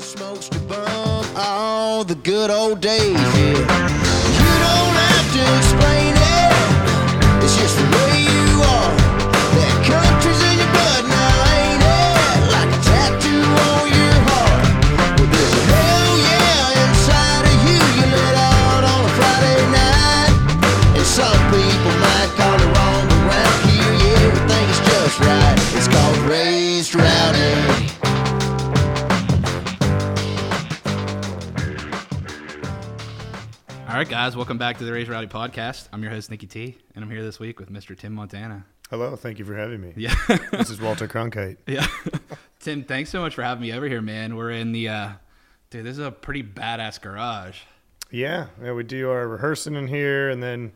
smokes to bum all the good old days. Yeah. You don't have to explain right, guys, welcome back to the Raise Rowdy podcast. I'm your host, Nikki T, and I'm here this week with Mr. Tim Montana. Hello, thank you for having me. Yeah. This is Walter Cronkite. yeah. Tim, thanks so much for having me over here, man. We're in the, uh, dude, this is a pretty badass garage. Yeah, yeah, we do our rehearsing in here, and then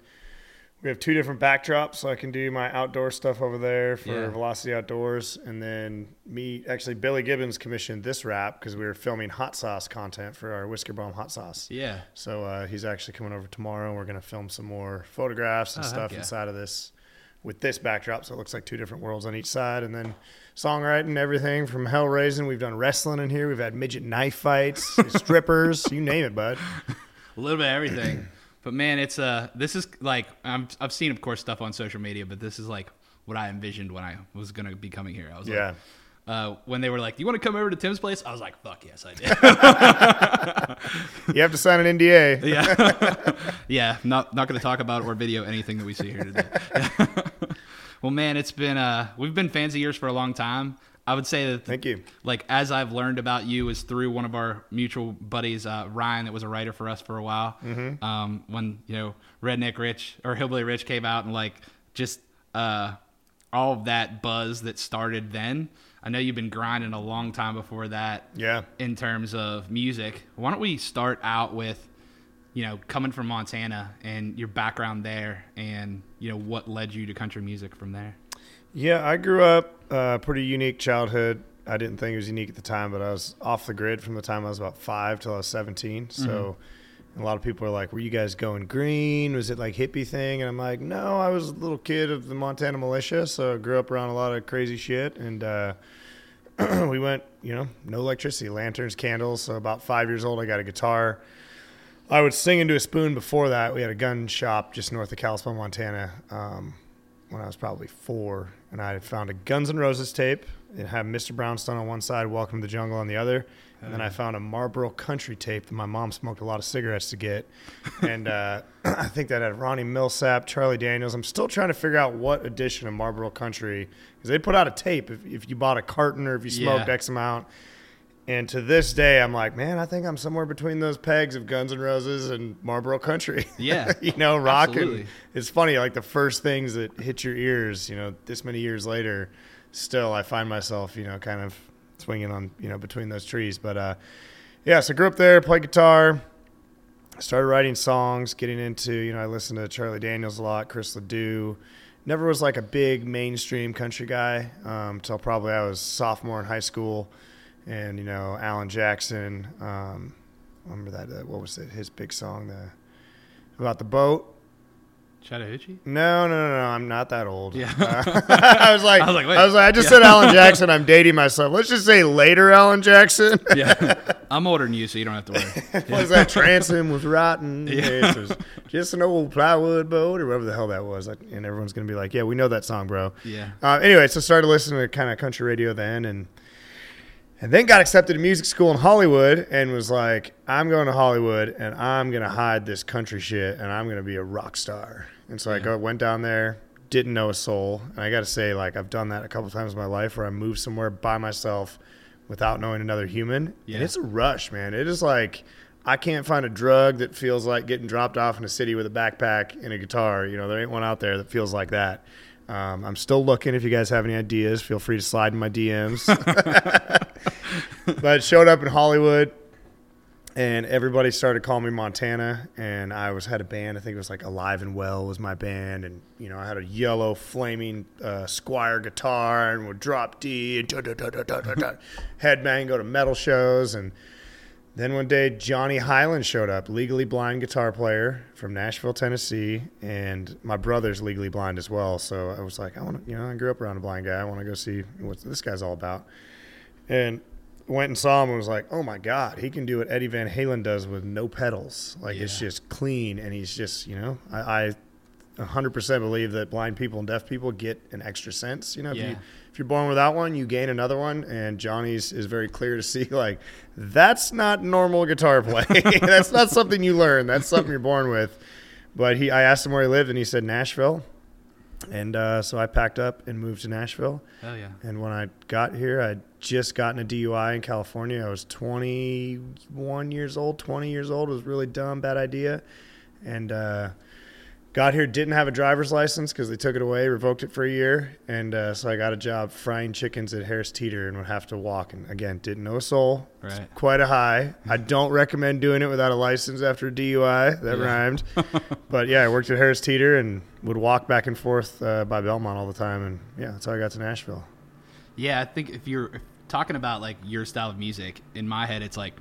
we have two different backdrops, so I can do my outdoor stuff over there for Yeah. Velocity Outdoors, and then me. Actually, Billy Gibbons commissioned this wrap because we were filming hot sauce content for our Whisker Bomb hot sauce. Yeah. So uh, he's actually coming over tomorrow. We're gonna film some more photographs and Oh, stuff yeah. inside of this with this backdrop, so it looks like two different worlds on each side, and then songwriting, everything from hell raising. We've done wrestling in here. We've had midget knife fights, strippers, you name it, bud. A little bit of everything. But man, it's uh this is like I'm I've seen of course stuff on social media, but this is like what I envisioned when I was gonna be coming here. I was Yeah. like uh, when they were like, "Do you want to come over to Tim's place?" I was like, "Fuck yes, I did." You have to sign an NDA. yeah, yeah. Not not going to talk about or video anything that we see here today. well, man, it's been uh, we've been fans of yours for a long time. I would say that Thank you. like as I've learned about you is through one of our mutual buddies, uh, Ryan, that was a writer for us for a while. Mm-hmm. Um, when you know Redneck Rich or Hillbilly Rich came out and like just uh, all of that buzz that started then. I know you've been grinding a long time before that. Yeah. In terms of music, why don't we start out with, you know, coming from Montana and your background there, and you know what led you to country music from there. Yeah, I grew up uh, pretty unique childhood. I didn't think it was unique at the time, but I was off the grid from the time I was about five till I was 17. So a lot of people are like, Were you guys going green? Was it like hippie thing? And I'm like, No, I was a little kid of the Montana militia. So I grew up around a lot of crazy shit. And uh, we went, you know, no electricity, lanterns, candles. So about five years old, I got a guitar. I would sing into a spoon before that. We had a gun shop just north of Kalispell, Montana. Um, when I was probably four, and I found a Guns N' Roses tape. It had Mr. Brownstone on one side, Welcome to the Jungle on the other. And then I found a Marlboro Country tape that my mom smoked a lot of cigarettes to get. And uh, I think that had Ronnie Milsap, Charlie Daniels. I'm still trying to figure out what edition of Marlboro Country, because they put out a tape if, if you bought a carton or if you smoked Yeah. X amount. And to this day, I'm like, man, I think I'm somewhere between those pegs of Guns N' Roses and Marlboro Country. Yeah, you know, rocking. absolutely. It's funny, like the first things that hit your ears, you know, this many years later, still I find myself, you know, kind of swinging on, you know, between those trees. But uh, yeah, so grew up there, played guitar, started writing songs, getting into, you know, I listened to Charlie Daniels a lot, Chris Ledoux. Never was like a big mainstream country guy um, until probably I was sophomore in high school, and you know, Alan Jackson. Um, remember that? Uh, what was it? His big song, the about the boat. Chattahoochee. No, no, no, no. I'm not that old. Yeah. Uh, I was like, I was like, wait. I, was like, I just said Alan Jackson. I'm dating myself. Let's just say later Alan Jackson. Yeah, I'm older than you, so you don't have to worry. was that? Transom was rotten. It was just an old plywood boat, or whatever the hell that was. Like, and everyone's gonna be like, "Yeah, we know that song, bro." Yeah. Uh, anyway, so started listening to kind of country radio then, and and then got accepted to music school in Hollywood, and was like, "I'm going to Hollywood, and I'm gonna hide this country shit, and I'm gonna be a rock star." And so I go went down there, didn't know a soul, and I got to say, like, I've done that a couple times in my life where I moved somewhere by myself without knowing another human. Yeah. And it's a rush, man. It is like I can't find a drug that feels like getting dropped off in a city with a backpack and a guitar. You know, there ain't one out there that feels like that. Um, I'm still looking. If you guys have any ideas, feel free to slide in my DMs. but showed up in Hollywood, and everybody started calling me Montana. And I was had a band. I think it was like Alive and Well was my band, and you know I had a yellow flaming uh, Squier guitar and would drop D and da, da, da, da, da, da, headbang, go to metal shows, and then one day Johnny Hiland showed up, legally blind guitar player from Nashville, Tennessee, and my brother's legally blind as well. So I was like, I want to, you know, I grew up around a blind guy. I want to go see what this guy's all about. And went and saw him and was like, "Oh my god, he can do what Eddie Van Halen does with no pedals. Like it's just clean, and he's just you know, I, I 100% believe that blind people and deaf people get an extra sense. You know, if Yeah. you if you're born without one, you gain another one, and Johnny's is very clear to see. Like that's not normal guitar playing. that's not something you learn. That's something you're born with. But he, I asked him where he lived, and he said Nashville. And uh, so I packed up and moved to Nashville. Hell yeah. And when I got here, I'd just gotten a DUI in California. I was 21 years old, 20 years old. It was really dumb, bad idea. And uh, got here, didn't have a driver's license because they took it away, revoked it for a year. And uh, so I got a job frying chickens at Harris Teeter and would have to walk. And again, didn't know a soul. Right. Quite a high. I don't recommend doing it without a license after a DUI. That Yeah. rhymed. but yeah, I worked at Harris Teeter and would walk back and forth uh, by Belmont all the time. And yeah, that's how I got to Nashville. Yeah, I think if you're talking about like your style of music, in my head, it's like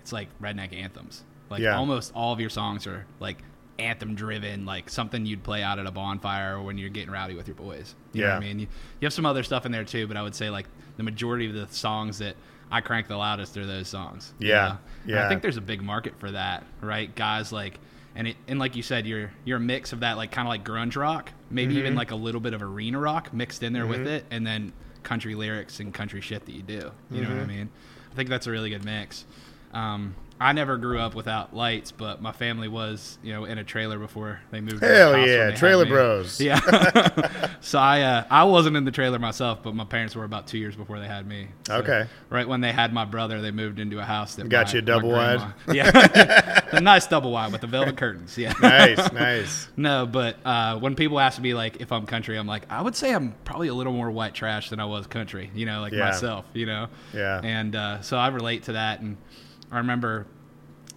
it's like redneck anthems. Like Yeah. almost all of your songs are like anthem driven, like something you'd play out at a bonfire or when you're getting rowdy with your boys. You know what I mean? You, you have some other stuff in there too, but I would say like the majority of the songs that I crank the loudest are those songs. you Yeah. know? And I think there's a big market for that, right? Guys like and it, and like you said, you're you're a mix of that like kind of like grunge rock, maybe Mm-hmm. even like a little bit of arena rock mixed in there with it, and then country lyrics and country shit that you do. You know Mm-hmm. what I mean? I think that's a really good mix. Um, I never grew up without lights, but my family was, you know, in a trailer before they moved. to the Hell house yeah, Trailer. Bros. Yeah. so I uh, I wasn't in the trailer myself, but my parents were about two years before they had me. So Okay. Right when they had my brother, they moved into a house that Got my- you a double wide. Yeah, a nice double wide with the velvet curtains. Yeah. nice, nice. No, but uh, when people ask me like if I'm country, I'm like I would say I'm probably a little more white trash than I was country. You know, like Yeah. myself. You know. Yeah. And uh, so I relate to that, and I remember,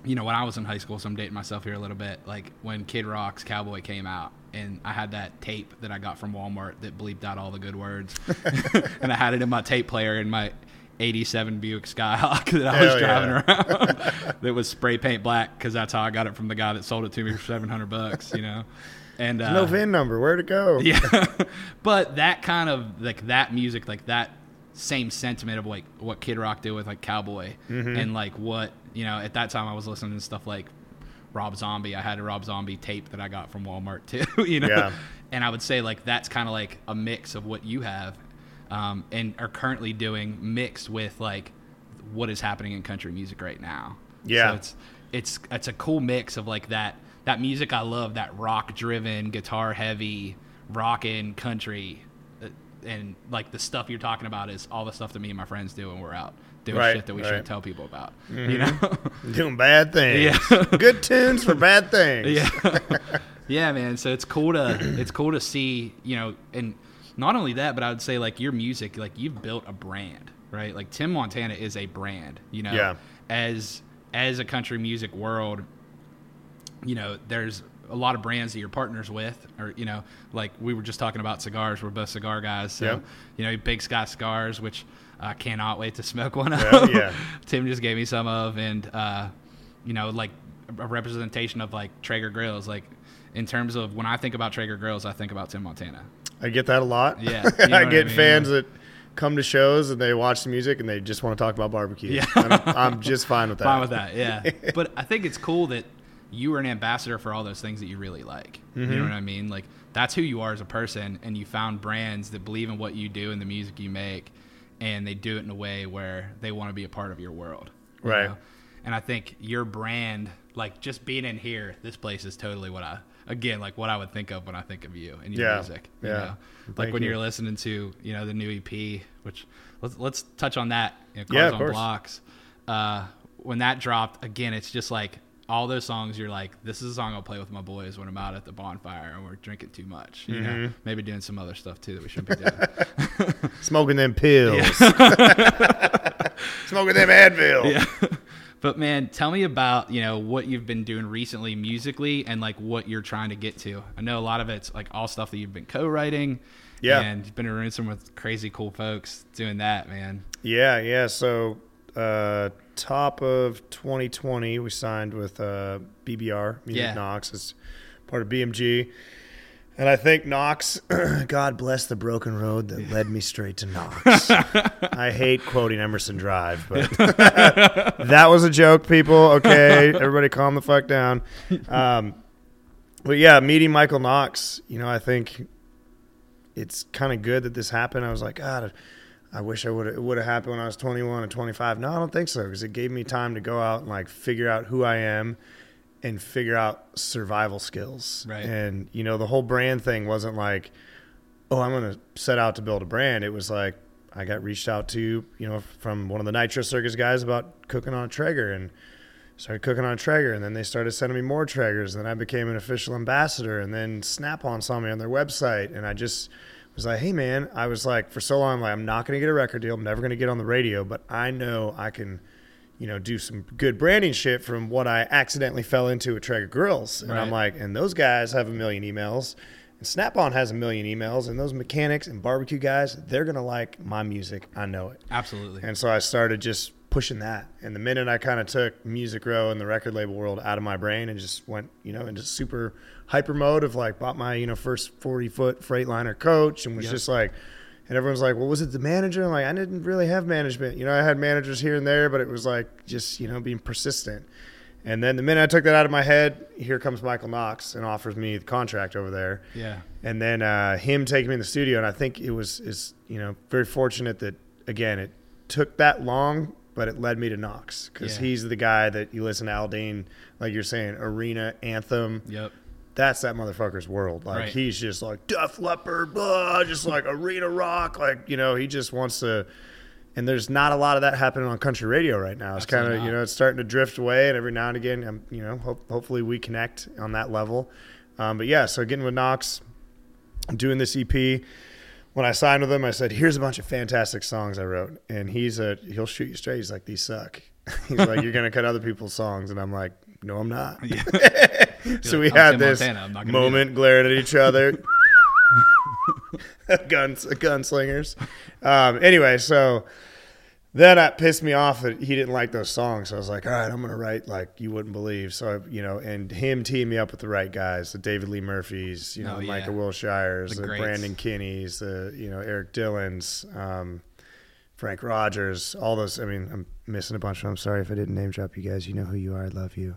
you know, when I was in high school. So I'm dating myself here a little bit. Like when Kid Rock's Cowboy came out, and I had that tape that I got from Walmart that bleeped out all the good words, and I had it in my tape player in my. 87 Buick Skyhawk that I was driving yeah. around that was spray paint black because that's how I got it from the guy that sold it to me for 700 bucks, you know. And uh, No VIN number. Where'd it go? yeah, but that kind of like that music, like that same sentiment of like what Kid Rock did with like Cowboy, Mm-hmm. and like what you know at that time I was listening to stuff like Rob Zombie. I had a Rob Zombie tape that I got from Walmart too, you know. Yeah. And I would say like that's kind of like a mix of what you have, um, and are currently doing mixed with like what is happening in country music right now. Yeah. So it's it's it's a cool mix of like that that music I love, that rock driven, guitar heavy, rockin' country, and like the stuff you're talking about is all the stuff that me and my friends do when we're out doing Right, shit that we right. Mm-hmm. shouldn't tell people about. You know? Doing bad things. Yeah. Good tunes for bad things. yeah, yeah, man. So it's cool to it's cool to see you know, and not only that, but I would say like your music, like you've built a brand, right? Like Tim Montana is a brand, you know. Yeah. As as a country music world, you know, there's a lot of brands that you're partners with, or you know, like we were just talking about cigars. We're both cigar guys, so Yep. you know, Big Sky cigars, which I cannot wait to smoke one of. yeah. Tim just gave me some of, and uh, you know, like a representation of like Traeger grills. Like in terms of when I think about Traeger grills, I think about Tim Montana. I get that a lot. Yeah, you know I get I mean? fans that come to shows and they watch the music and they just want to talk about barbecue. Yeah. I'm, I'm just fine with that. Fine with that, yeah. but I think it's cool that you are an ambassador for all those things that you really like. You Mm-hmm. know what I mean? Like that's who you are as a person, and you found brands that believe in what you do and the music you make, and they do it in a way where they want to be a part of your world. you Right. know? And I think your brand, like just being in here, this place is totally what I again like what I would think of when I think of you and your Yeah, music. You yeah. know? Like Thank when you. you're listening to you know the new EP, which let's let's touch on that. You know, Yeah, Cars on course. Blocks. Uh, when that dropped, again, it's just like all those songs. You're like, this is a song I'll play with my boys when I'm out at the bonfire and we're drinking too much. You Mm-hmm. maybe doing some other stuff too that we shouldn't be doing. Smoking them pills. Smoking them Advil. yeah. But man, tell me about you know what you've been doing recently musically and like what you're trying to get to. I know a lot of it's like all stuff that you've been co-writing. Yeah. and you've been around some with crazy cool folks doing that, man. Yeah, yeah. So, uh, top of 2020, we signed with uh, BBR Music Yeah. Knox as part of BMG. And I think Knox, God bless the broken road that led me straight to Knox. I hate quoting Emerson Drive, but that was a joke, people. Okay, everybody calm the fuck down. Um, but yeah, meeting Michael Knox, you know, I think it's kind of good that this happened. I was like, God, I wish I would it would have happened when I was 21 and 25. No, I don't think so because it gave me time to go out and like figure out who I am and figure out survival skills. Right. And you know, the whole brand thing wasn't like, oh, I'm going to set out to build a brand. It was like I got reached out to, you know, from one of the Nitro Circus guys about cooking on a Traeger and started cooking on a Traeger and then they started sending me more Traegers and then I became an official ambassador and then Snap-on saw me on their website and I just was like, hey man, I was like for so long, I'm like, I'm not going to get a record deal. I'm never going to get on the radio, but I know I can, you know, do some good branding shit from what I accidentally fell into at Traeger Grills. And I'm like, and those guys have a million emails. And Snap-on has a million emails, and those mechanics and barbecue guys, they're gonna like my music. I know it. Absolutely. And so I started just pushing that. And the minute I kind of took Music Row and the record label world out of my brain and just went, you know, into super hyper mode of like bought my, you know, first 40 foot Freightliner coach and was Yep. just like, and everyone's like, well, was it the manager? I'm like, I didn't really have management. You know, I had managers here and there, but it was like just, you know, being persistent. And then the minute I took that out of my head, here comes Michael Knox and offers me the contract over there yeah. and then uh, him taking me in the studio and i think it was is you know very fortunate that again it took that long but it led me to knox because Yeah. he's the guy that you listen to Aldean like you're saying arena anthem Yep. That's that motherfucker's world like Right. he's just like Def Leppard, blah, just like arena rock like you know he just wants to and there's not a lot of that happening on country radio right now. It's kind of you know it's starting to drift away, and every now and again, um, you know, hope, hopefully we connect on that level. Um, but yeah, so getting with Knox, doing this EP. When I signed with him, I said, "Here's a bunch of fantastic songs I wrote," and he's a he'll shoot you straight. He's like, "These suck." He's like, "You're gonna cut other people's songs," and I'm like, "No, I'm not." so we like, "I'm had this Montana, I'm not gonna do moment, glaring at each other. Guns, gunslingers. Um, anyway, so then that pissed me off that he didn't like those songs. So I was like, all right, I'm gonna write like you wouldn't believe. So I, you know, and him teamed me up with the right guys, the David Lee Murphys, you know, Oh, the yeah. Micah Wilshires, The the. Brandon Kinney's, the you know Eric Dillon's, um, Frank Rogers, all those. I mean, I'm missing a bunch of them. I'm sorry if I didn't name drop you guys. You know who you are. I love you.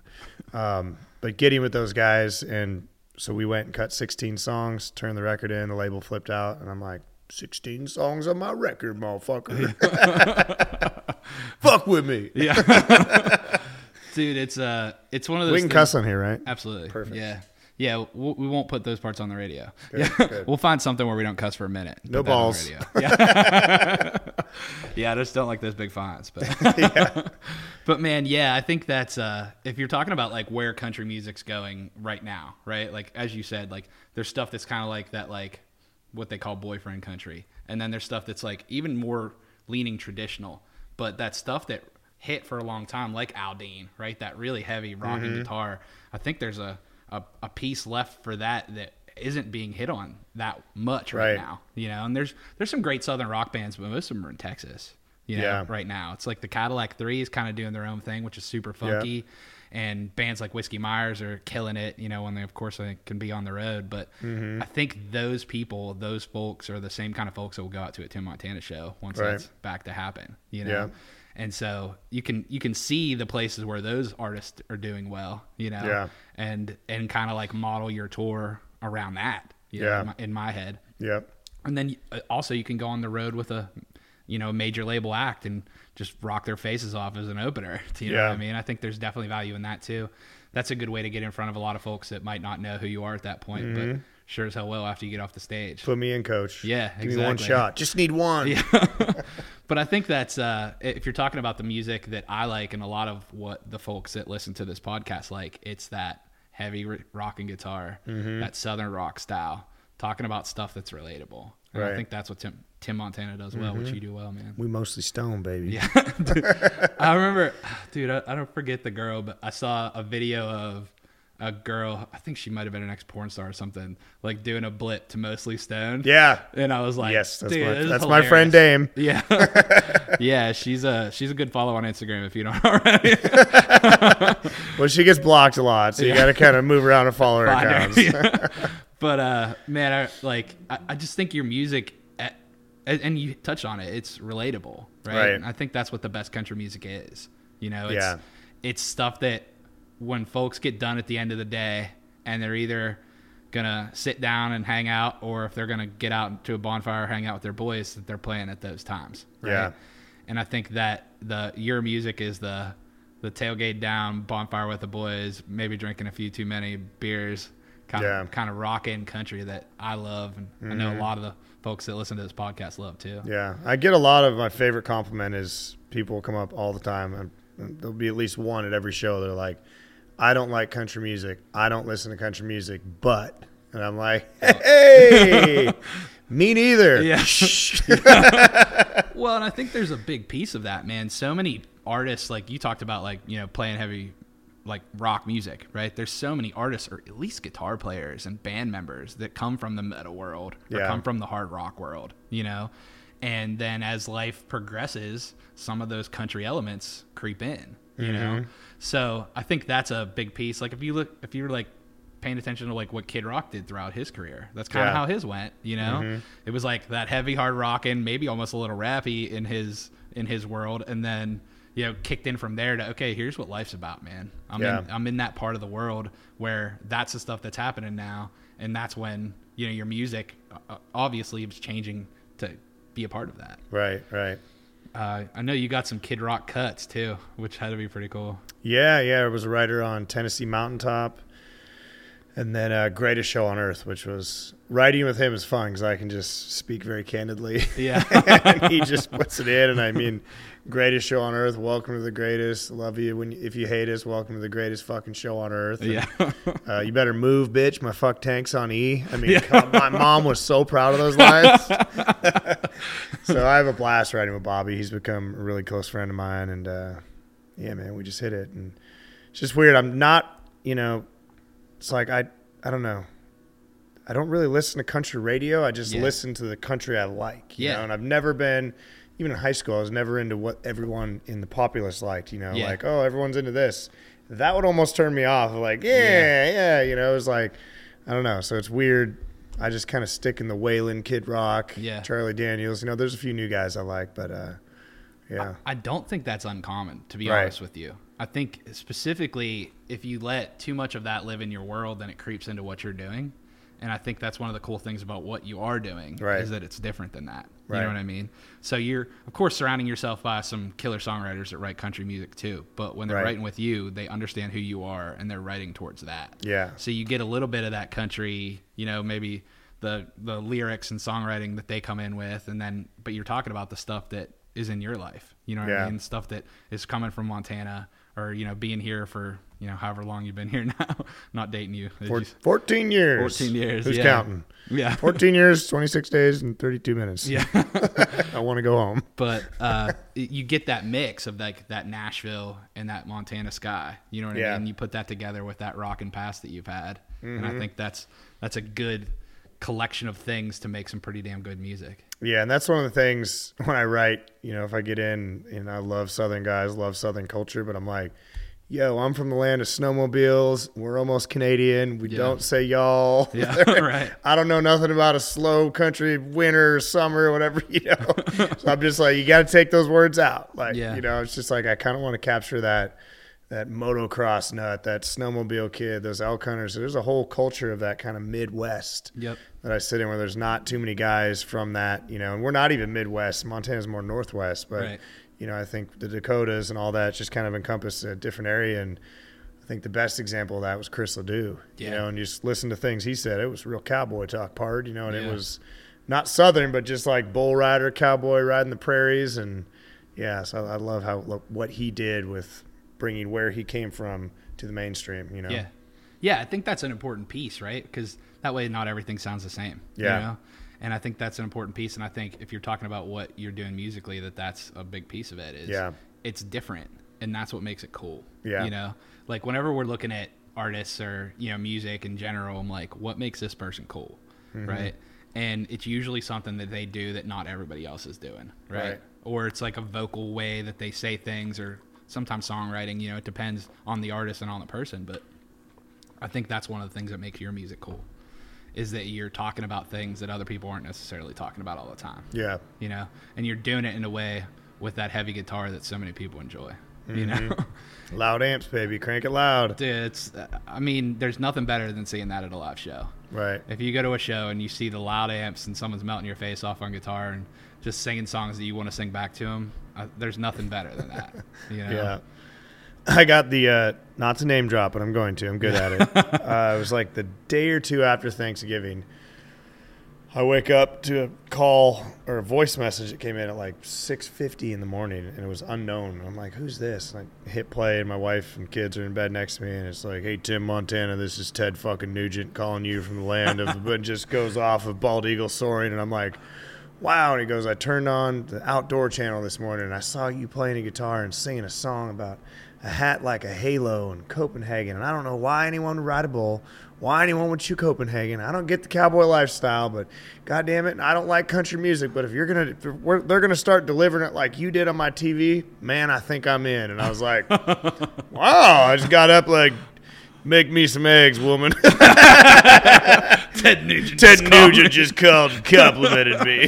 Um, but getting with those guys, and so we went and cut 16 songs, turned the record in, the label flipped out, and I'm like, 16 songs on my record, motherfucker. Fuck with me. Yeah. Dude, it's uh it's one of those We can things- cuss on here, right? Absolutely. Perfect. Yeah. Yeah, we'll, we won't put those parts on the radio. yeah. good. we'll find something where we don't cuss for a minute. No put that on the balls. radio. Yeah. yeah, I just don't like those big fonts. But but man, yeah, I think that's uh if you're talking about like where country music's going right now, right? Like as you said, like there's stuff that's kind of like that like what they call boyfriend country. And then there's stuff that's like even more leaning traditional. But that stuff that hit for a long time, like Aldean, right? That really heavy rocking Mm-hmm. guitar. I think there's a, a, a piece left for that that isn't being hit on that much right, Right. now. You know, and there's there's some great southern rock bands, but most of them are in Texas. You know, Yeah. right now. It's like the Cadillac Three is kind of doing their own thing, which is super funky. And bands like Whiskey Myers are killing it, you know, when they of course they can be on the road. But Mm-hmm. I think those people, those folks are the same kind of folks that will go out to a Tim Montana show once Right. that's back to happen. You know? Yeah. And so you can you can see the places where those artists are doing well, you know, Yeah. and and kind of like model your tour around that, you know, Yeah. in, my, in my head. Yep. And then uh, also you can go on the road with a, you know, major label act and just rock their faces off as an opener. You know Yeah. I mean? I think there's definitely value in that too. That's a good way to get in front of a lot of folks that might not know who you are at that point, Mm-hmm. but sure as hell will after you get off the stage. Put me in, coach. Yeah, Give me one shot. Just need one. Yeah. but I think that's uh, if you're talking about the music that I like and a lot of what the folks that listen to this podcast like, it's that heavy rock and guitar, Mm-hmm. that southern rock style, talking about stuff that's relatable. And I think that's what Tim, Tim Montana does well, which you do well, man. We mostly stone, baby. Yeah. I remember, dude, I, I don't forget the girl, but I saw a video of a girl, I think she might have been an ex porn star or something, like doing a blip to Mostly Stoned. Yeah. And I was like, Yes, that's my that's my friend. Dame. Yeah, yeah, she's a she's a good follow on Instagram if you don't already. Well, she gets blocked a lot, so you got to kind of move around and follow her accounts. Yeah. but uh, man, I, like I, I just think your music, at, and you touched on it. It's relatable, right? Right. I think that's what the best country music is. You know, it's, Yeah. it's stuff that when folks get done at the end of the day, and they're either gonna sit down and hang out, or if they're gonna get out to a bonfire, hang out with their boys, that they're playing at those times. Right? Yeah. And I think that the your music is the the tailgate down, bonfire with the boys, maybe drinking a few too many beers, kind Yeah. of kind of rockin' country that I love, and I know a mm-hmm. lot of the folks that listen to this podcast love too. Yeah, I get a lot of my favorite compliment is people come up all the time, and and there'll be at least one at every show. They're like, "I don't like country music. I don't listen to country music, but," and I'm like, "Hey, me neither." Yeah. well, and I think there's a big piece of that, man. So many artists, like you talked about, like you know, playing heavy, like rock music, right? There's so many artists, or at least guitar players and band members that come from the metal world or Yeah. come from the hard rock world, you know. And then as life progresses, some of those country elements creep in, you know. Mm-hmm. So I think that's a big piece. Like if you look, if you're like paying attention to like what Kid Rock did throughout his career, that's kind of Yeah. how his went. You know, mm-hmm. it was like that heavy hard rocking, maybe almost a little rappy in his in his world, and then you know kicked in from there to okay, here's what life's about, man. I'm Yeah. in I'm in that part of the world where that's the stuff that's happening now, and that's when you know your music obviously is changing to be a part of that. Right, right. Uh, I know you got some Kid Rock cuts too, which had to be pretty cool. Yeah, yeah. I was a writer on Tennessee Mountaintop, and then uh, Greatest Show on Earth, which was writing with him is fun because I can just speak very candidly. Yeah. and he just puts it in, and I mean, greatest show on earth. Welcome to the greatest. Love you. When if you hate us, welcome to the greatest fucking show on earth. And, yeah. Uh, you better move, bitch. My fuck tank's on E. I mean, God, my mom was so proud of those lines. so I have a blast writing with Bobby. He's become a really close friend of mine, and uh, yeah, man, we just hit it. And it's just weird. I'm not, you know, it's like I, I don't know. I don't really listen to country radio. I just Yeah. listen to the country I like. You Yeah. know? and I've never been, even in high school, I was never into what everyone in the populace liked. You know, Yeah. like oh, everyone's into this. That would almost turn me off. Like yeah, Yeah. yeah, you know, it was like I don't know. So it's weird. I just kind of stick in the Waylon, Kid Rock, Yeah. Charlie Daniels. You know, there's a few new guys I like, but uh, yeah, I don't think that's uncommon, to be Right. honest with you. I think specifically if you let too much of that live in your world, then it creeps into what you're doing. And I think that's one of the cool things about what you are doing Right. is that it's different than that. You Right. know what I mean? So you're, of course, surrounding yourself by some killer songwriters that write country music too. But when they're Right. writing with you, they understand who you are and they're writing towards that. yeah, So you get a little bit of that country, you know, maybe the the lyrics and songwriting that they come in with, and then but you're talking about the stuff that is in your life. You know what Yeah. I mean? Stuff that is coming from Montana or you know being here for you know however long you've been here now. Not dating you. It's Four, 14 years. 14 years. Who's yeah. counting? Yeah. 14 years, 26 days, and 32 minutes. Yeah. I want to go home. but uh, you get that mix of like that Nashville and that Montana sky. You know what Yeah. I mean? And you put that together with that rock and past that you've had, and Mm-hmm. I think that's that's a good collection of things to make some pretty damn good music. Yeah, and that's one of the things when I write, you know, if I get in, and I love Southern guys, love Southern culture, but I'm like, yo, I'm from the land of snowmobiles. We're almost Canadian. We Yeah. don't say y'all. Yeah, right. I don't know nothing about a slow country, winter, summer, whatever, you know. so I'm just like, you got to take those words out. Like, Yeah. you know, it's just like, I kind of want to capture that. That motocross nut, that snowmobile kid, those elk hunters. There's a whole culture of that kind of Midwest Yep. that I sit in where there's not too many guys from that, you know, and we're not even Midwest. Montana's more Northwest, but Right. you know, I think the Dakotas and all that just kind of encompass a different area. And I think the best example of that was Chris Ledoux, you know, and you just listen to things he said. It was real cowboy talk part, you know, and Yeah. it was not Southern, but just like bull rider, cowboy riding the prairies. And yeah, so I love how what he did with bringing where he came from to the mainstream, you know. Yeah. Yeah, I think that's an important piece, right? Because that way not everything sounds the same. Yeah. You know? And I think that's an important piece. And I think if you're talking about what you're doing musically, that that's a big piece of it. Is Yeah. it's different, and that's what makes it cool. Yeah. You know, like whenever we're looking at artists or you know music in general, I'm like, what makes this person cool, Mm-hmm. right? And it's usually something that they do that not everybody else is doing, right? Right. Or it's like a vocal way that they say things, or sometimes songwriting. You know, it depends on the artist and on the person, but I think that's one of the things that makes your music cool is that you're talking about things that other people aren't necessarily talking about all the time. Yeah. You know, and you're doing it in a way with that heavy guitar that so many people enjoy. You mm-hmm. know, Loud amps, baby. Crank it loud. dude, it's. Uh, I mean, there's nothing better than seeing that at a live show. Right. If you go to a show and you see the loud amps and someone's melting your face off on guitar and just singing songs that you want to sing back to them, uh, there's nothing better than that. You know? Yeah. I got the uh, not to name drop, but I'm going to. I'm good at it. uh, it was like the day or two after Thanksgiving. I wake up to a call or a voice message that came in at like 6:50 in the morning, and it was unknown. I'm like, "Who's this?" And I hit play, and my wife and kids are in bed next to me, and it's like, "Hey, Tim Montana, this is Ted fucking Nugent calling you from the land of," but just goes off of bald eagle soaring, and I'm like, wow. And he goes, I turned on the outdoor channel this morning and I saw you playing a guitar and singing a song about a hat like a halo in Copenhagen. And I don't know why anyone would ride a bull, why anyone would choose Copenhagen. I don't get the cowboy lifestyle, but god damn it, I don't like country music. But if you're gonna, they're gonna start delivering it like you did on my TV, man, I think I'm in. And I was like, wow. I just got up like, make me some eggs, woman. Ted Nugent. Ted Nugent just called and complimented me.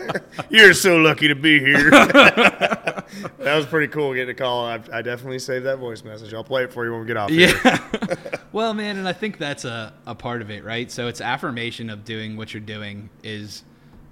You're so lucky to be here. that was pretty cool getting a call. I, I definitely saved that voice message. I'll play it for you when we get off. here. Yeah. well, man, and I think that's a, a part of it, right? So it's affirmation of doing what you're doing is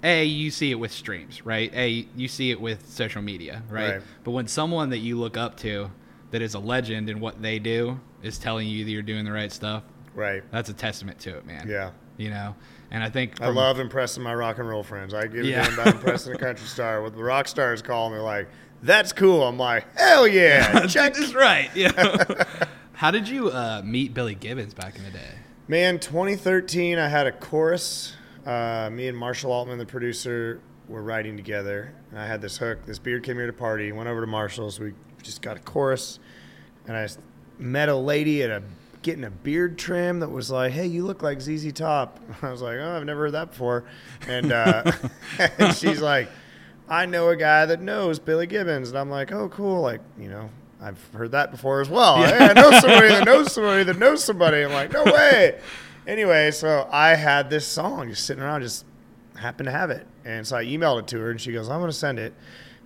A, you see it with streams, right? A, you see it with social media, right? Right. But when someone that you look up to that is a legend in what they do is telling you that you're doing the right stuff, Right. that's a testament to it, man. Yeah. You know? And I think I love impressing my rock and roll friends. I give Yeah. a damn about impressing a country star. When the rock stars call me like, that's cool. I'm like, hell yeah. Check. this right. Yeah. How did you uh, meet Billy Gibbons back in the day? Man, 2013, I had a chorus. Uh, me and Marshall Altman, the producer, were writing together. And I had this hook. This beard came here to party. Went over to Marshall's. We just got a chorus. And I met a lady at a getting a beard trim that was like, "Hey, you look like ZZ Top." I was like, "Oh, I've never heard that before." And, uh, and she's like, "I know a guy that knows Billy Gibbons," and I'm like, "Oh, cool!" Like, you know, I've heard that before as well. Hey, I know somebody that knows somebody that knows somebody. I'm like, "No way!" Anyway, so I had this song just sitting around, just happened to have it, and so I emailed it to her, and she goes, "I'm going to send it."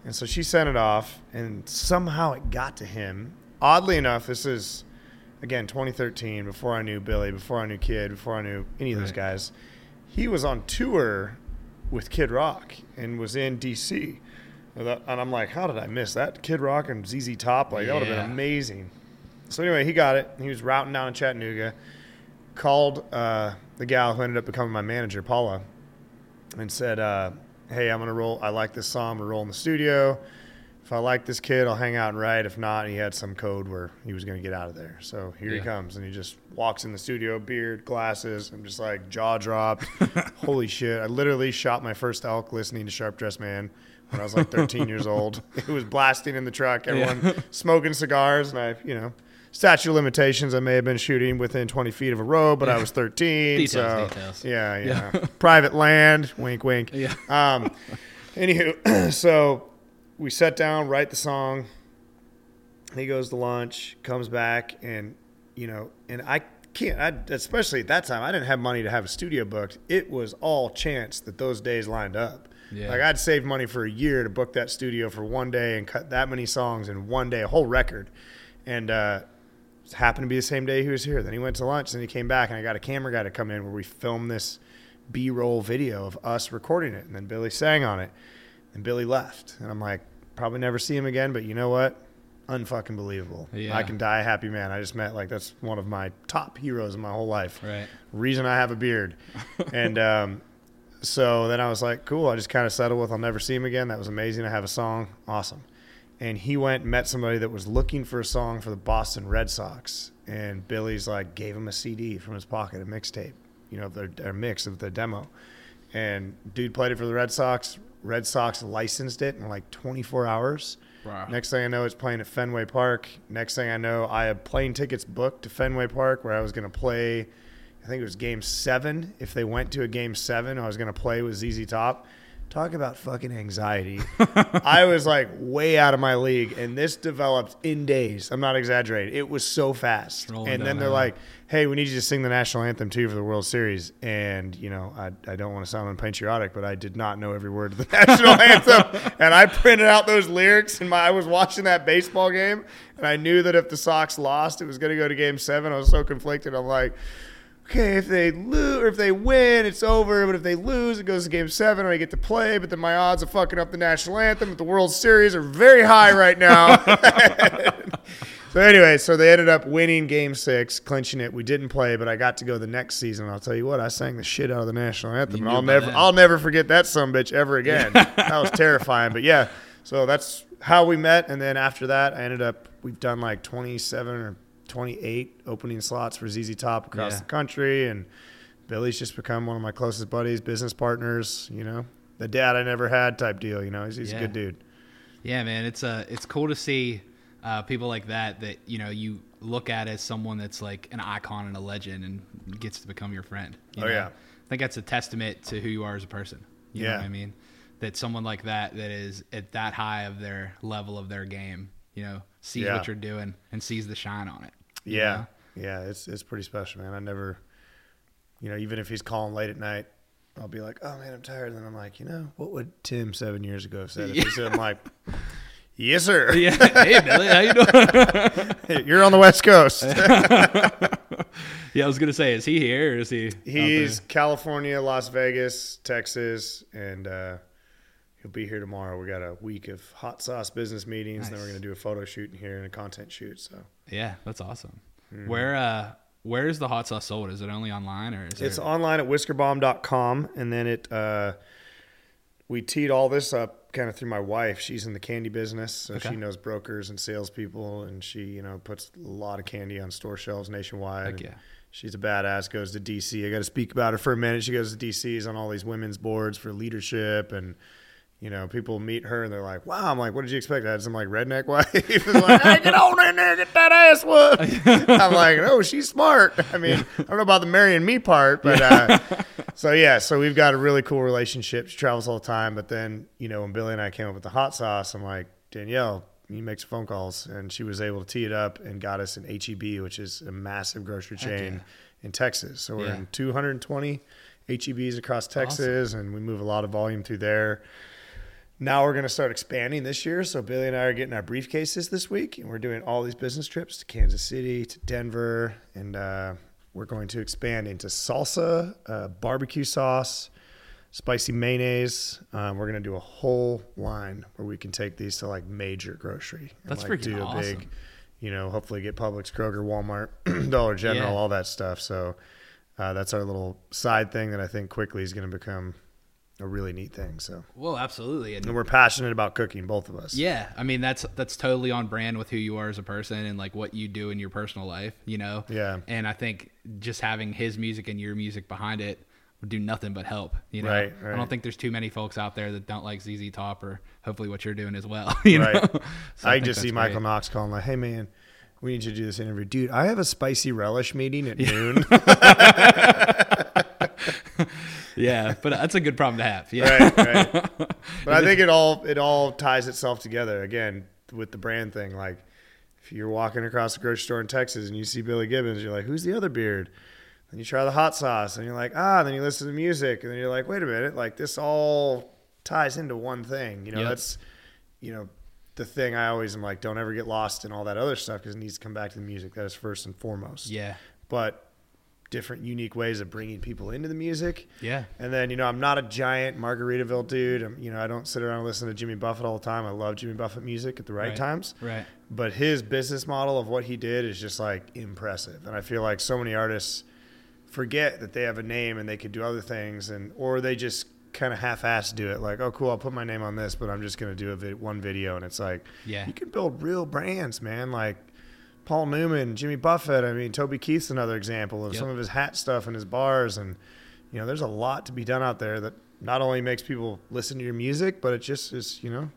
And so she sent it off, and somehow it got to him. Oddly enough, this is again 2013, before I knew Billy, before I knew Kid, before I knew any of those Right. guys. He was on tour with Kid Rock and was in DC. And I'm like, how did I miss that? Kid Rock and ZZ Top, like that would have been amazing. So anyway, he got it. He was routing down in Chattanooga. Called uh, the gal who ended up becoming my manager, Paula, and said, uh, "Hey, I'm gonna roll. I like this song. I'm gonna roll in the studio. If I like this kid, I'll hang out and write. If not, he had some code where he was gonna get out of there. So here he comes, and he just walks in the studio, beard, glasses. I'm just like jaw dropped. Holy shit! I literally shot my first elk listening to Sharp Dressed Man when I was like 13 years old. It was blasting in the truck. Everyone smoking cigars, and I, you know. Statute of limitations, I may have been shooting within 20 feet of a road, but I was 13. Details, so, details. Yeah, yeah. Private land, wink, wink. Yeah. Um, anywho, so we sat down, write the song. He goes to lunch, comes back, and you know, and I can't. I, especially at that time, I didn't have money to have a studio booked. It was all chance that those days lined up. Yeah. Like I'd saved money for a year to book that studio for one day and cut that many songs in one day, a whole record, and. uh happened to be the same day he was here. Then he went to lunch, then he came back, and I got a camera guy to come in where we filmed this B-roll video of us recording it, and then Billy sang on it, and Billy left, and I'm like, probably never see him again, but you know what? Unfucking believable. Yeah. I can die a happy man. I just met like that's one of my top heroes in my whole life. Right. Reason I have a beard, and um, so then I was like, cool. I just kind of settled with I'll never see him again. That was amazing. I have a song, awesome and he went and met somebody that was looking for a song for the Boston Red Sox. And Billy's like gave him a CD from his pocket, a mixtape, you know, their, their mix of the demo. And dude played it for the Red Sox. Red Sox licensed it in like 24 hours. Wow. Next thing I know, it's playing at Fenway Park. Next thing I know, I had plane tickets booked to Fenway Park where I was going to play. I think it was Game Seven. If they went to a Game Seven, I was going to play with ZZ Top. Talk about fucking anxiety. I was like way out of my league, and this developed in days. I'm not exaggerating. It was so fast. Rolling and then they're like, "Hey, we need you to sing the national anthem too for the World Series." And you know, I, I don't want to sound unpatriotic, but I did not know every word of the national anthem, and I printed out those lyrics. And my I was watching that baseball game, and I knew that if the Sox lost, it was going to go to Game Seven. I was so conflicted. I'm like okay, if they lose or if they win, it's over. But if they lose, it goes to game seven and I get to play. But then my odds of fucking up the national anthem at the World Series are very high right now. so anyway, so they ended up winning game six, clinching it. We didn't play, but I got to go the next season. I'll tell you what, I sang the shit out of the national anthem. And I'll never then. I'll never forget that some bitch ever again. that was terrifying. But yeah, so that's how we met. And then after that, I ended up we've done like twenty seven or 28 opening slots for ZZ Top across Yeah. the country, and Billy's just become one of my closest buddies, business partners. You know, the dad I never had type deal. You know, he's, he's Yeah. a good dude. Yeah, man, it's uh, it's cool to see uh, people like that that you know you look at as someone that's like an icon and a legend and gets to become your friend. you Oh, know? yeah. I think that's a testament to who you are as a person. You know Yeah. what I mean? That someone like that that is at that high of their level of their game, you know, sees Yeah. what you're doing and sees the shine on it. You Yeah, know? yeah, it's it's pretty special, man. I never, you know, even if he's calling late at night, I'll be like, "Oh man, I'm tired," and then I'm like, you know, what would Tim seven years ago have said? If he said, "I'm like, yes, sir, Yeah. hey, Billy, how you doing? you're on the West Coast." yeah, I was gonna say, is he here or is he? He's? California, Las Vegas, Texas, and uh, he'll be here tomorrow. We got a week of hot sauce business meetings. And then we're going to do a photo shoot in here and a content shoot. So Yeah, that's awesome. Mm-hmm. Where uh, where is the hot sauce sold? Is it only online or is it's there... online at whiskerbomb.com. And then it, uh, we teed all this up kind of through my wife. She's in the candy business. So Okay. she knows brokers and salespeople. And she, you know, puts a lot of candy on store shelves nationwide. Yeah. She's a badass. Goes to DC. I got to speak about her for a minute. She goes to DC's on all these women's boards for leadership, and you know, people meet her and they're like, "Wow!" I'm like, "What did you expect?" I had some like redneck wife. It's like, hey, get on in there, get that ass whooped. I'm like, "Oh, she's smart." I mean, I don't know about the marrying me part, but uh, so yeah. So we've got a really cool relationship. She travels all the time, but then you know, when Billy and I came up with the hot sauce, I'm like, Danielle. You make some phone calls, and she was able to tee it up and got us an HEB, which is a massive grocery chain yeah. in Texas. So we're Yeah. in 220 HEBs across Texas, and we move a lot of volume through there. Now we're going to start expanding this year. So Billy and I are getting our briefcases this week, and we're doing all these business trips to Kansas City, to Denver, and uh, we're going to expand into salsa, uh, barbecue sauce, spicy mayonnaise. Um, we're going to do a whole line where we can take these to like major grocery. and, That's like, freaking do a awesome. big, you know, hopefully get Publix, Kroger, Walmart, Dollar General, Yeah. all that stuff. So uh, that's our little side thing that I think quickly is going to become a really neat thing. So, Well, absolutely. And and we're passionate about cooking, both of us. yeah, I mean that's that's totally on brand with who you are as a person and like what you do in your personal life, you know. Yeah. And I think just having his music and your music behind it would do nothing but help. You know. Right, I don't think there's too many folks out there that don't like ZZ Top or hopefully what you're doing as well. You Right. know. So I, think just see that's Michael. Knox calling like, "Hey man, we need you to do this interview, dude. I have a spicy relish meeting at noon." Yeah, but that's a good problem to have. Yeah. right, right. But I think it all it all ties itself together again with the brand thing. Like, if you're walking across the grocery store in Texas and you see Billy Gibbons, you're like, "Who's the other beard?" Then you try the hot sauce, and you're like, "Ah." Then you listen to music, and then you're like, "Wait a minute! Like this all ties into one thing." You know, Yep. that's you know the thing I always am like, don't ever get lost in all that other stuff because it needs to come back to the music. That is first and foremost. Yeah. But different, unique ways of bringing people into the music. Yeah. And then, you know, I'm not a giant Margaritaville dude. I'm, you know, I don't sit around and listen to Jimmy Buffett all the time. I love Jimmy Buffett music at the right, Right. times. Right. But his business model of what he did is just like impressive. And I feel like so many artists forget that they have a name and they could do other things and or they just kind of half-ass do it like oh cool i'll put my name on this but i'm just going to do a vid- one video and it's like Yeah. you can build real brands man like paul newman jimmy buffett i mean toby keith's another example of Yep. some of his hat stuff and his bars and you know there's a lot to be done out there that not only makes people listen to your music but it just is you know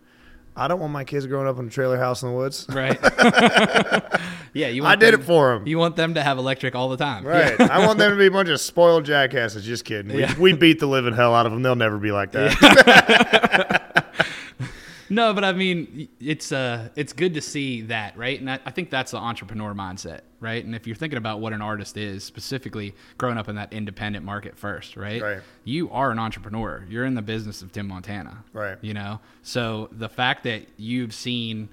i don't want my kids growing up in a trailer house in the woods Right. Yeah, you I did them- it for them. You want them to have electric all the time. Right. I want them to be a bunch of spoiled jackasses. Just kidding. We, Yeah. we beat the living hell out of them. They'll never be like that. No, but I mean, it's uh, it's good to see that, right? And I, I think that's the entrepreneur mindset, right? And if you're thinking about what an artist is, specifically growing up in that independent market first, right? Right. You are an entrepreneur. You're in the business of Tim Montana, Right. You know, so the fact that you've seen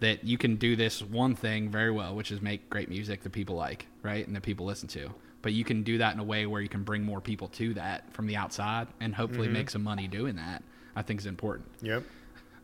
that you can do this one thing very well, which is make great music that people like, right, and that people listen to. But you can do that in a way where you can bring more people to that from the outside and hopefully Mm-hmm. make some money doing that. I think is important. yep.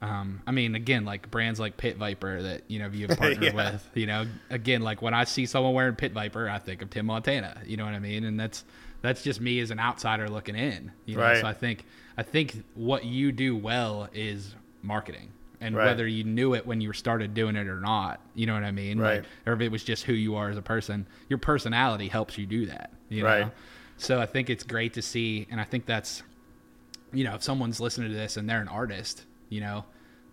Um, I mean, again, like brands like Pit Viper that you know you've partnered Yeah. with. You know, again, like when I see someone wearing Pit Viper, I think of Tim Montana. You know what I mean? And that's that's just me as an outsider looking in. You know, Right. so I think I think what you do well is marketing. And Right. whether you knew it when you started doing it or not, you know what I mean? Right. Like, or if it was just who you are as a person, your personality helps you do that. You Right. So I think it's great to see, and I think that's you know, if someone's listening to this and they're an artist, you know,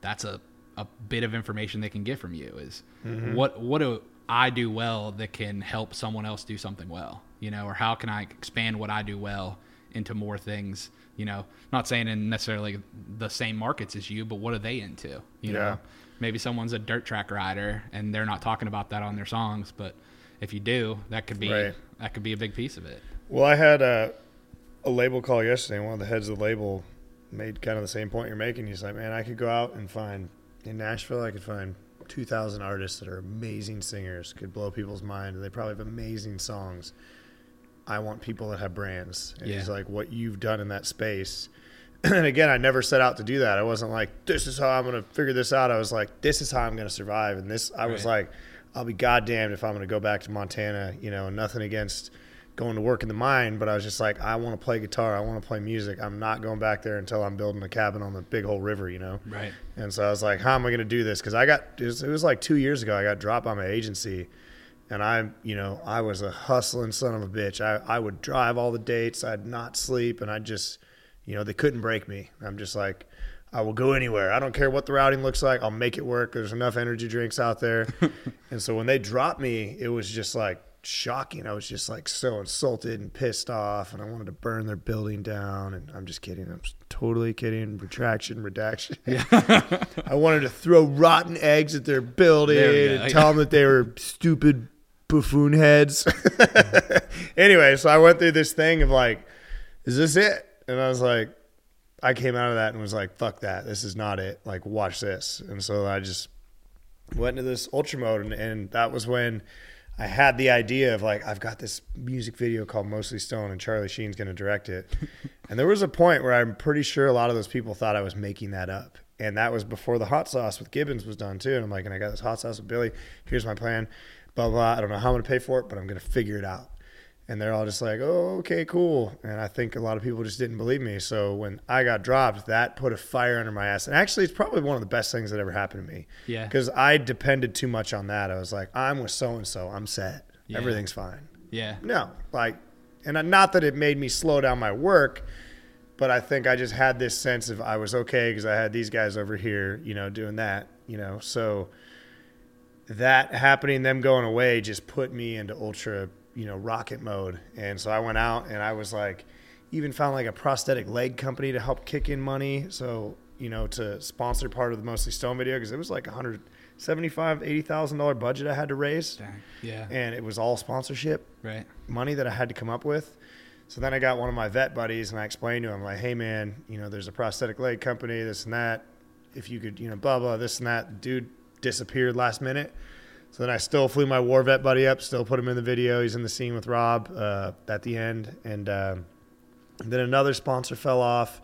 that's a, a bit of information they can get from you is mm-hmm. what what do I do well that can help someone else do something well, you know, or how can I expand what I do well into more things, you know, not saying in necessarily the same markets as you, but what are they into, you Yeah. know? Maybe someone's a dirt track rider and they're not talking about that on their songs, but if you do, that could be Right. that could be a big piece of it. Well, I had a, a label call yesterday. One of the heads of the label made kind of the same point you're making. He's like, man, I could go out and find in Nashville, I could find 2,000 artists that are amazing singers, could blow people's mind, and they probably have amazing songs. I want people that have brands. And he's like, what you've done in that space. and again, I never set out to do that. I wasn't like, this is how I'm going to figure this out. I was like, this is how I'm going to survive. And this, I was like, I'll be goddamned if I'm going to go back to Montana, you know, nothing against going to work in the mine, but I was just like, I want to play guitar. I want to play music. I'm not going back there until I'm building a cabin on the Big Hole River, you know? Right. And so I was like, how am I going to do this? Because I got, it was, it was like two years ago, I got dropped by my agency. And I, you know, I was a hustling son of a bitch. I, I would drive all the dates. I'd not sleep. And I just, you know, they couldn't break me. I'm just like, I will go anywhere. I don't care what the routing looks like. I'll make it work. There's enough energy drinks out there. and so when they dropped me, it was just like shocking. I was just like so insulted and pissed off. And I wanted to burn their building down. And I'm just kidding. I'm totally kidding. Retraction, redaction. Yeah. I wanted to throw rotten eggs at their building go. and tell them that they were stupid buffoon heads. anyway, so I went through this thing of like, is this it? And I was like, I came out of that and was like, fuck that. This is not it. Like, watch this. And so I just went into this ultra mode. And, and that was when I had the idea of like, I've got this music video called Mostly Stone and Charlie Sheen's going to direct it. and there was a point where I'm pretty sure a lot of those people thought I was making that up. And that was before the hot sauce with Gibbons was done too. And I'm like, and I got this hot sauce with Billy. Here's my plan. Blah, blah. I don't know how I'm going to pay for it, but I'm going to figure it out. And they're all just like, oh, okay, cool. And I think a lot of people just didn't believe me. So when I got dropped, that put a fire under my ass. And actually, it's probably one of the best things that ever happened to me. Yeah. Because I depended too much on that. I was like, I'm with so and so. I'm set. Yeah. Everything's fine. Yeah. No, like, and not that it made me slow down my work, but I think I just had this sense of I was okay because I had these guys over here, you know, doing that, you know. So that happening, them going away, just put me into ultra, you know, rocket mode. And so I went out and I was like, even found like a prosthetic leg company to help kick in money. So you know, to sponsor part of the Mostly Stone video because it was like a hundred seventy-five, eighty thousand dollar budget I had to raise, Dang. Yeah. and it was all sponsorship right. money that I had to come up with. So then I got one of my vet buddies and I explained to him like, "Hey man, you know, there's a prosthetic leg company, this and that. If you could, you know, blah blah, this and that." Dude disappeared last minute. So then I still flew my war vet buddy up, still put him in the video. He's in the scene with Rob uh, at the end, and um then another sponsor fell off.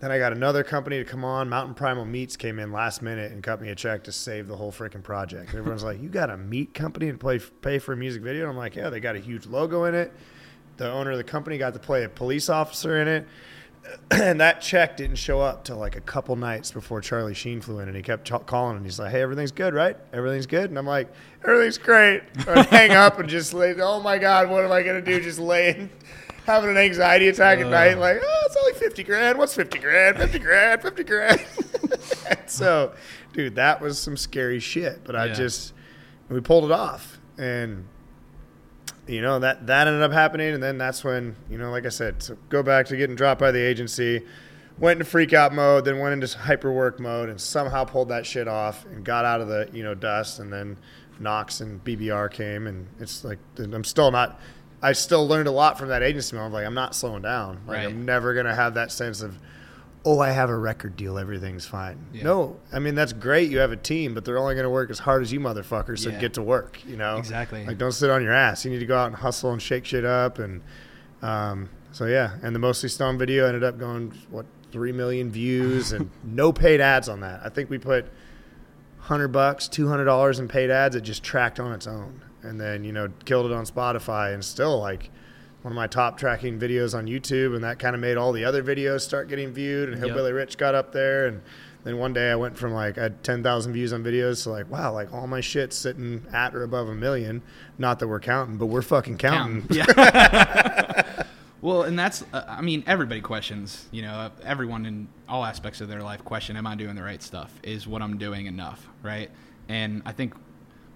Then I got another company to come on. Mountain Primal Meats came in last minute and cut me a check to save the whole freaking project. And everyone's like, "You got a meat company and play pay for a music video?" And I'm like, "Yeah, they got a huge logo in it. The owner of the company got to play a police officer in it." And that check didn't show up till like a couple nights before Charlie Sheen flew in, and he kept ch- calling, and he's like, "Hey, everything's good, right? Everything's good." And I'm like, "Everything's great." Or hang up and just lay. Oh my God, what am I gonna do? Just laying, having an anxiety attack at night, like, "Oh, it's only fifty grand. What's fifty grand? Fifty grand? Fifty grand?" So, dude, that was some scary shit. But I Yeah. just we pulled it off, and you know that that ended up happening, and then that's when you know, like I said, so go back to getting dropped by the agency, went into freak out mode, then went into hyper work mode, and somehow pulled that shit off and got out of the you know dust, and then Knox and BBR came, and it's like I'm still not. I still learned a lot from that agency. I'm like, I'm not slowing down. Like, Right. I'm never gonna have that sense of, oh, I have a record deal, everything's fine. Yeah. No, I mean that's great. You have a team, but they're only gonna work as hard as you motherfuckers. So Yeah. get to work. You know, Exactly. Like, don't sit on your ass. You need to go out and hustle and shake shit up. And um, so yeah, and the mostly stone video ended up going what three million views and no paid ads on that. I think we put hundred bucks, two hundred dollars in paid ads. It just tracked on its own, and then you know killed it on Spotify, and still like one of my top tracking videos on YouTube, and that kind of made all the other videos start getting viewed. And Yep. Hillbilly Rich got up there, and then one day I went from like I had ten thousand views on videos to like wow, like all my shit's sitting at or above a million. Not that we're counting, but we're fucking counting. Counting. Yeah. well, and that's, uh, I mean, everybody questions, you know, everyone in all aspects of their life question, am I doing the right stuff? Is what I'm doing enough? Right. And I think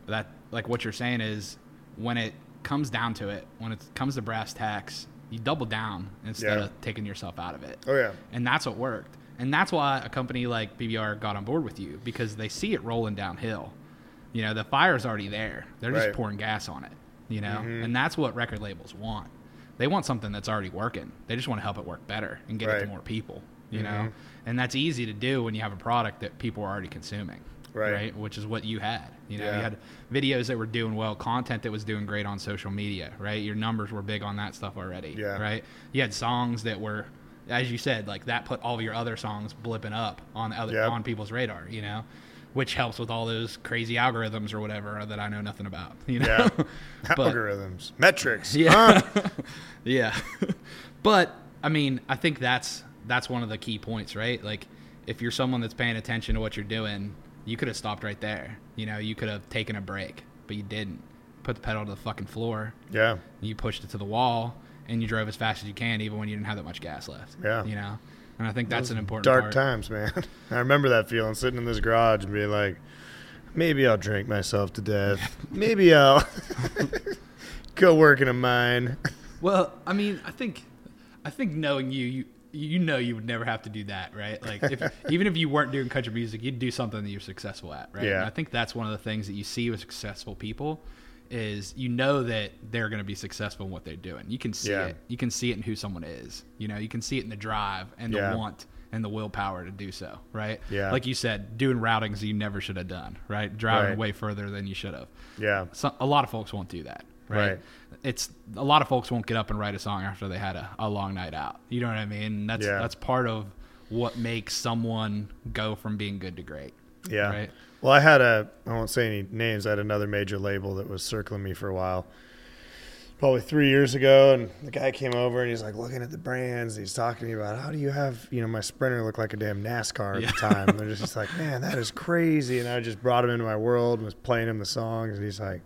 that, like, what you're saying is when it comes down to it, when it comes to brass tacks, you double down instead Yeah. of taking yourself out of it. Oh yeah, And that's what worked. And that's why a company like BBR got on board with you because they see it rolling downhill. You know, the fire's already there. They're just pouring gas on it, you know? Mhm. And that's what record labels want. They want something that's already working. They just want to help it work better and get it to more people, you Mhm. know? And that's easy to do when you have a product that people are already consuming. Right. Which is what you had. You know, Yeah. you had videos that were doing well, content that was doing great on social media, right? Your numbers were big on that stuff already. Yeah. Right. You had songs that were as you said, like that put all of your other songs blipping up on other Yep. on people's radar, you know, which helps with all those crazy algorithms or whatever that I know nothing about, you know. yeah. But- Algorithms, metrics. yeah, Huh? yeah. but I mean, I think that's that's one of the key points, right? Like, if you're someone that's paying attention to what you're doing, you could have stopped right there. You know, you could have taken a break, but you didn't. Put the pedal to the fucking floor. yeah. You pushed it to the wall, and you drove as fast as you can, even when you didn't have that much gas left. Yeah. You know, and I think that's an important dark part. times, man. I remember that feeling, sitting in this garage and being like, maybe I'll drink myself to death. Maybe I'll go work in a mine. Well, I mean, I think, I think knowing you, you you know you would never have to do that, right? Like, if, even if you weren't doing country music, you'd do something that you're successful at, right? Yeah. And I think that's one of the things that you see with successful people is you know that they're going to be successful in what they're doing. You can see Yeah. it. You can see it in who someone is. You know, you can see it in the drive and the Yeah. want and the willpower to do so, right? Yeah. Like you said, doing routings you never should have done, right? Driving Right. way further than you should have Yeah. so, a lot of folks won't do that right? Right. it's a lot of folks won't get up and write a song after they had a, a long night out you know what i mean that's Yeah. that's part of what makes someone go from being good to great Yeah. Right. Well, I had a, I won't say any names, I had another major label that was circling me for a while. Probably three years ago, and the guy came over and he's like looking at the brands. And he's talking to me about how do you have, you know, my Sprinter look like a damn NASCAR at Yeah. the time. And they're just like, man, that is crazy. And I just brought him into my world and was playing him the songs. And he's like,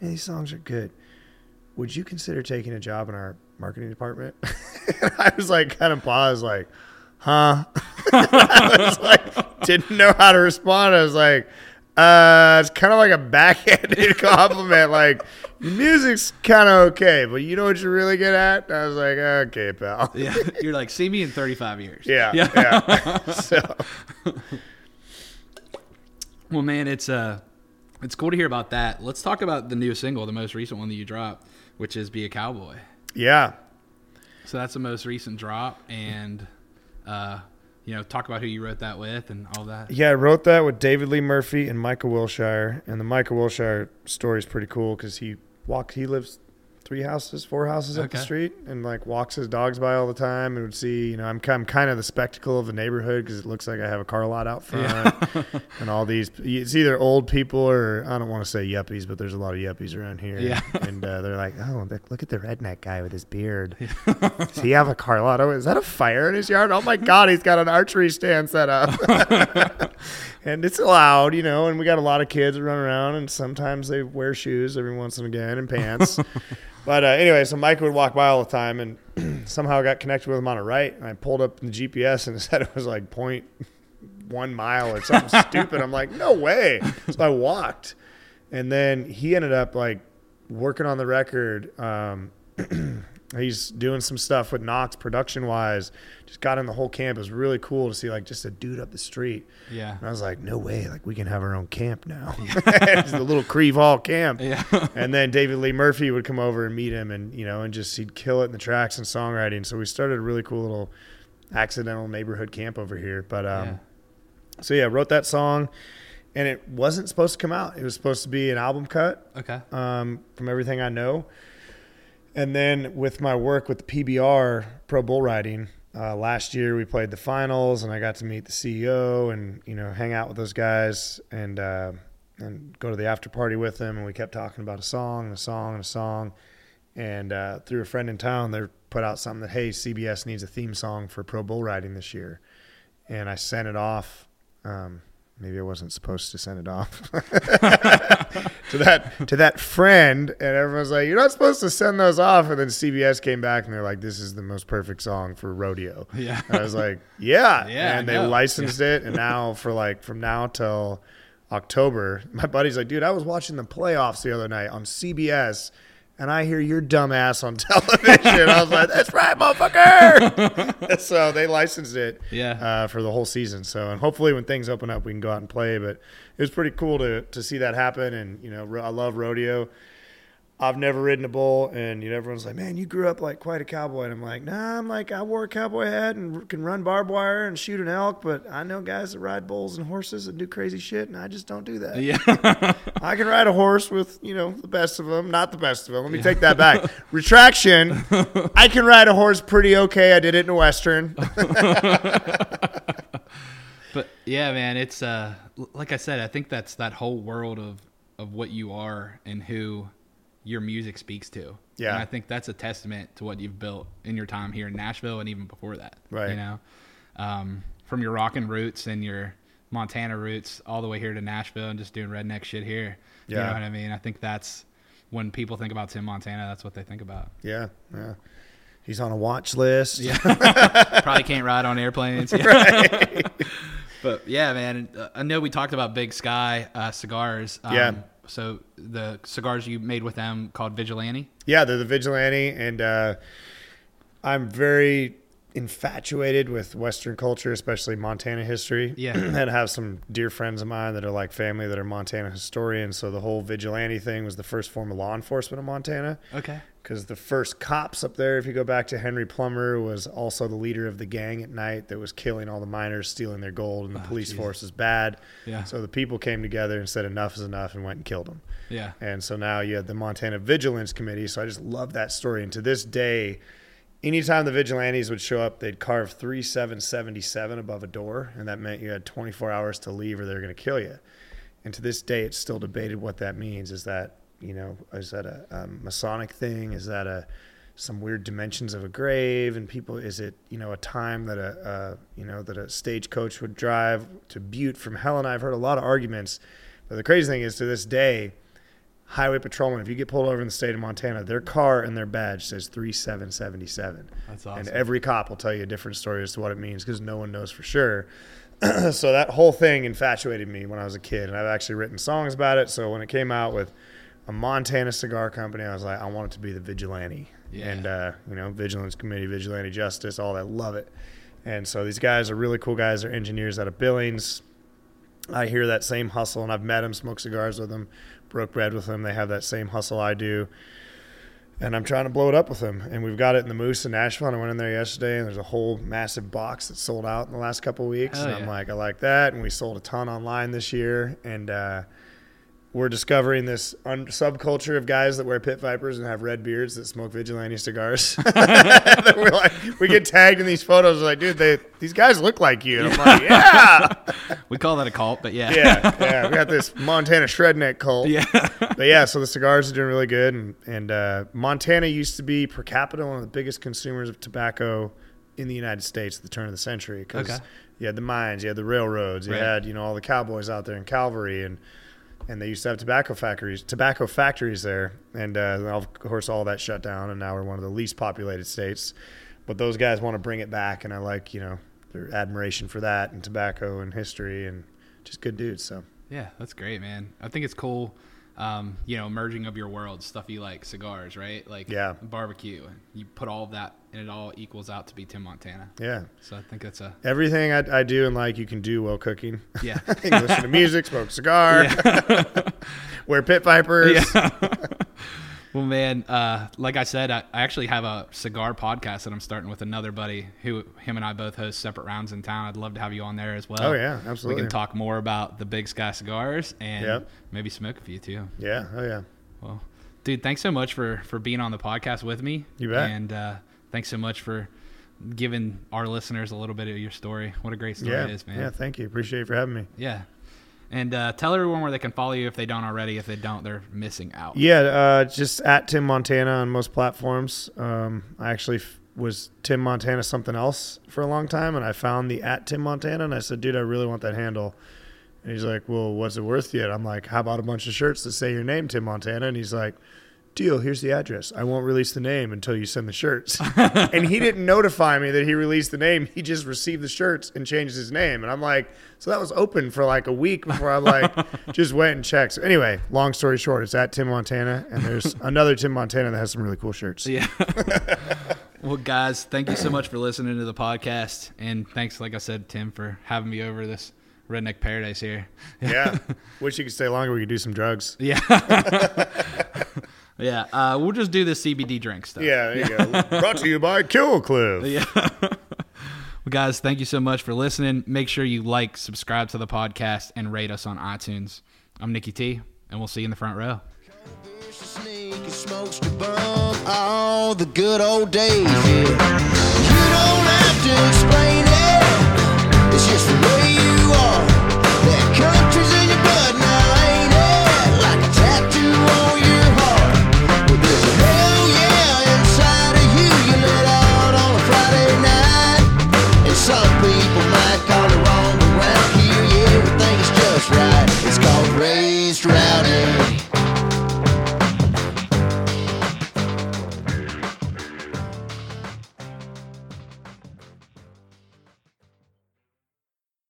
man, these songs are good. Would you consider taking a job in our marketing department? I was like, kind of paused, like, huh? I was like, didn't know how to respond. I was like, uh, it's kind of like a backhanded compliment. Like, your music's kind of okay, but you know what you're really good at? I was like, okay, pal. yeah you're like see me in 35 years Yeah, yeah. so, well man it's uh it's cool to hear about that. Let's talk about the new single the most recent one that you dropped which is be a cowboy. Yeah, so that's the most recent drop and uh you know talk about who you wrote that with and all that. Yeah. I wrote that with David Lee Murphy and Michael Wilshire, and the Michael Wilshire story is pretty cool because he walked, he lives three houses, four houses up the street, and like walks his dogs by all the time, and would see. You know, I'm kind, I'm kind of the spectacle of the neighborhood because it looks like I have a car lot out front, and all these. It's either old people or I don't want to say yuppies, but there's a lot of yuppies around here. Yeah. and uh, they're like, oh, look- look at the redneck guy with his beard. Does he have a car lot? Oh, is that a fire in his yard? Oh my God, he's got an archery stand set up. and it's loud, you know, and we got a lot of kids that run around, and sometimes they wear shoes every once and again and pants. But uh, anyway, so Mike would walk by all the time, and somehow got connected with him on a right, and I pulled up the GPS, and it said it was like point one mile or something stupid. I'm like, no way. So I walked. And then he ended up like working on the record. Um, he's doing some stuff with Knox production wise. Just got in the whole camp. It was really cool to see like just a dude up the street. Yeah. And I was like, no way, like we can have our own camp now. it's the little Crieve Hall camp. Yeah. and then David Lee Murphy would come over and meet him and you know, and just he'd kill it in the tracks and songwriting. So we started a really cool little accidental neighborhood camp over here. But um Yeah. so yeah, wrote that song and it wasn't supposed to come out. It was supposed to be an album cut Okay. um, from everything I know. And then with my work with the PBR Pro Bull Riding, uh, last year we played the finals, and I got to meet the CEO and you know hang out with those guys and uh, and go to the after party with them. And we kept talking about a song, and a song, and a song. And uh, through a friend in town, they put out something that hey, CBS needs a theme song for Pro Bull Riding this year. And I sent it off. Um, maybe I wasn't supposed to send it off to that to that friend, and everyone's like, "You're not supposed to send those off." And then CBS came back and they're like, "This is the most perfect song for rodeo." Yeah. And I was like, "Yeah." Yeah, And they licensed it, and now for like from now till October, my buddy's like, "Dude, I was watching the playoffs the other night on CBS." And I hear your dumb ass on television. I was like, "That's right, motherfucker!" so they licensed it, Yeah. uh, for the whole season. So, and hopefully, when things open up, we can go out and play. But it was pretty cool to to see that happen. And you know, I love rodeo. I've never ridden a bull, and you know, everyone's like, "Man, you grew up like quite a cowboy." And I'm like, "Nah, I'm like I wore a cowboy hat and can run barbed wire and shoot an elk, but I know guys that ride bulls and horses and do crazy shit, and I just don't do that. yeah. I can ride a horse with you know the best of them, not the best of them. Let me take that back. Retraction. I can ride a horse pretty okay. I did it in a western. But yeah, man, it's uh like I said, I think that's that whole world of of what you are and who your music speaks to. Yeah. And I think that's a testament to what you've built in your time here in Nashville and even before that. Right. You know, um, from your rockin' roots and your Montana roots all the way here to Nashville and just doing redneck shit here. Yeah. You know what I mean? I think that's when people think about Tim Montana, that's what they think about. Yeah, yeah. He's on a watch list. Yeah. Probably can't ride on airplanes. yeah but yeah, man, uh, I know we talked about Big Sky uh, cigars. Um, Yeah. So the cigars you made with them called Vigilante. Yeah, they're the vigilante, and uh, I'm very infatuated with Western culture, especially Montana history. Yeah. and have some dear friends of mine that are like family that are Montana historians. So the whole vigilante thing was the first form of law enforcement in Montana. Okay. Because the first cops up there, if you go back to Henry Plummer, was also the leader of the gang at night that was killing all the miners, stealing their gold, and the oh, police Jesus. force was bad. Yeah. So the people came together and said enough is enough and went and killed them. Yeah. And so now you had the Montana Vigilance Committee. So I just love that story. And to this day, anytime the vigilantes would show up, they'd carve 3777 above a door. And that meant you had 24 hours to leave or they were going to kill you. And to this day, it's still debated what that means. Is that, you know, is that a, a Masonic thing? Is that a some weird dimensions of a grave and people is it you know a time that a, you know that a stagecoach would drive to butte from Helena i've heard a lot of arguments but the crazy thing is to this day highway patrolman, if you get pulled over in the state of montana their car and their badge says 3777 That's awesome. and every cop will tell you a different story as to what it means because no one knows for sure. So that whole thing infatuated me when i was a kid and i've actually written songs about it. So when it came out with a montana cigar company i was like i want it to be the vigilante. Yeah. and uh, you know vigilance committee vigilante justice all that love it. And so these guys are really cool guys. They're engineers out of billings. I hear that same hustle and i've met them smoked cigars with them broke bread with them they have that same hustle i do. And i'm trying to blow it up with them. And we've got it in the moose in nashville. And i went in there yesterday and there's a whole massive box that sold out in the last couple of weeks. Hell and i'm like i like that. And we sold a ton online this year. And uh, we're discovering this un- subculture of guys that wear pit vipers and have red beards that smoke vigilante cigars. We're like, we get tagged in these photos. We're like, dude, they, these guys look like you. And I'm like, yeah, We call that a cult, but yeah. yeah, yeah. We got this Montana shredneck cult. Yeah. But yeah, so the cigars are doing really good, and and uh, Montana used to be per capita one of the biggest consumers of tobacco in the United States at the turn of the century because Okay. you had the mines, you had the railroads, you Right. had you know all the cowboys out there in Calvary, and and they used to have tobacco factories, tobacco factories there, and uh, of course all that shut down, and now we're one of the least populated states. But those guys want to bring it back, and I like you know their admiration for that and tobacco and history and just good dudes. So Yeah, that's great, man. I think it's cool um, you know, merging of your worlds, stuff you like, cigars, right? Like Yeah. barbecue. You put all of that, and it all equals out to be Tim Montana. Yeah. So I think that's a Everything I, I do and like you can do while cooking. yeah. listen to music, smoke a cigar, wear pit vipers. Yeah. Well, man, uh, like I said, I, I actually have a cigar podcast that I'm starting with another buddy who him and I both host separate rounds in town. I'd love to have you on there as well. Oh, yeah, absolutely. We can talk more about the Big Sky cigars and Yep. maybe smoke a few too. Yeah. Oh yeah. Well, dude, thanks so much for for being on the podcast with me. You bet. And uh, thanks so much for giving our listeners a little bit of your story. What a great story Yeah. it is, man. Yeah. Thank you. Appreciate you for having me. Yeah. And uh, tell everyone where they can follow you if they don't already. If they don't, they're missing out. Yeah, uh, just at Tim Montana on most platforms. Um, I actually f- was Tim Montana something else for a long time, and I found the at Tim Montana, and I said, "Dude, I really want that handle." And he's like, "Well, what's it worth yet?" I'm like, "How about a bunch of shirts that say your name, Tim Montana?" And he's like, "Deal. Here's the address. I won't release the name until you send the shirts." and he didn't notify me that he released the name. He just received the shirts and changed his name. And I'm like, so that was open for like a week before I like just went and checked. So anyway, long story short, it's at Tim Montana, and there's another Tim Montana that has some really cool shirts. Yeah. well, guys, thank you so much for listening to the podcast, and thanks, like I said, Tim, for having me over this redneck paradise here. Yeah. Wish you could stay longer. We could do some drugs. Yeah. Yeah. Uh, we'll just do the CBD drink stuff. Yeah, there you go. Brought to you by Kill Cliff. Yeah. well, guys, thank you so much for listening. Make sure you like, subscribe to the podcast, and rate us on iTunes. I'm Nikki T, and we'll see you in the front row. Beers to sneak and smokes to bum. All the good old days, yeah. You don't have to explain it. It's just the way you are.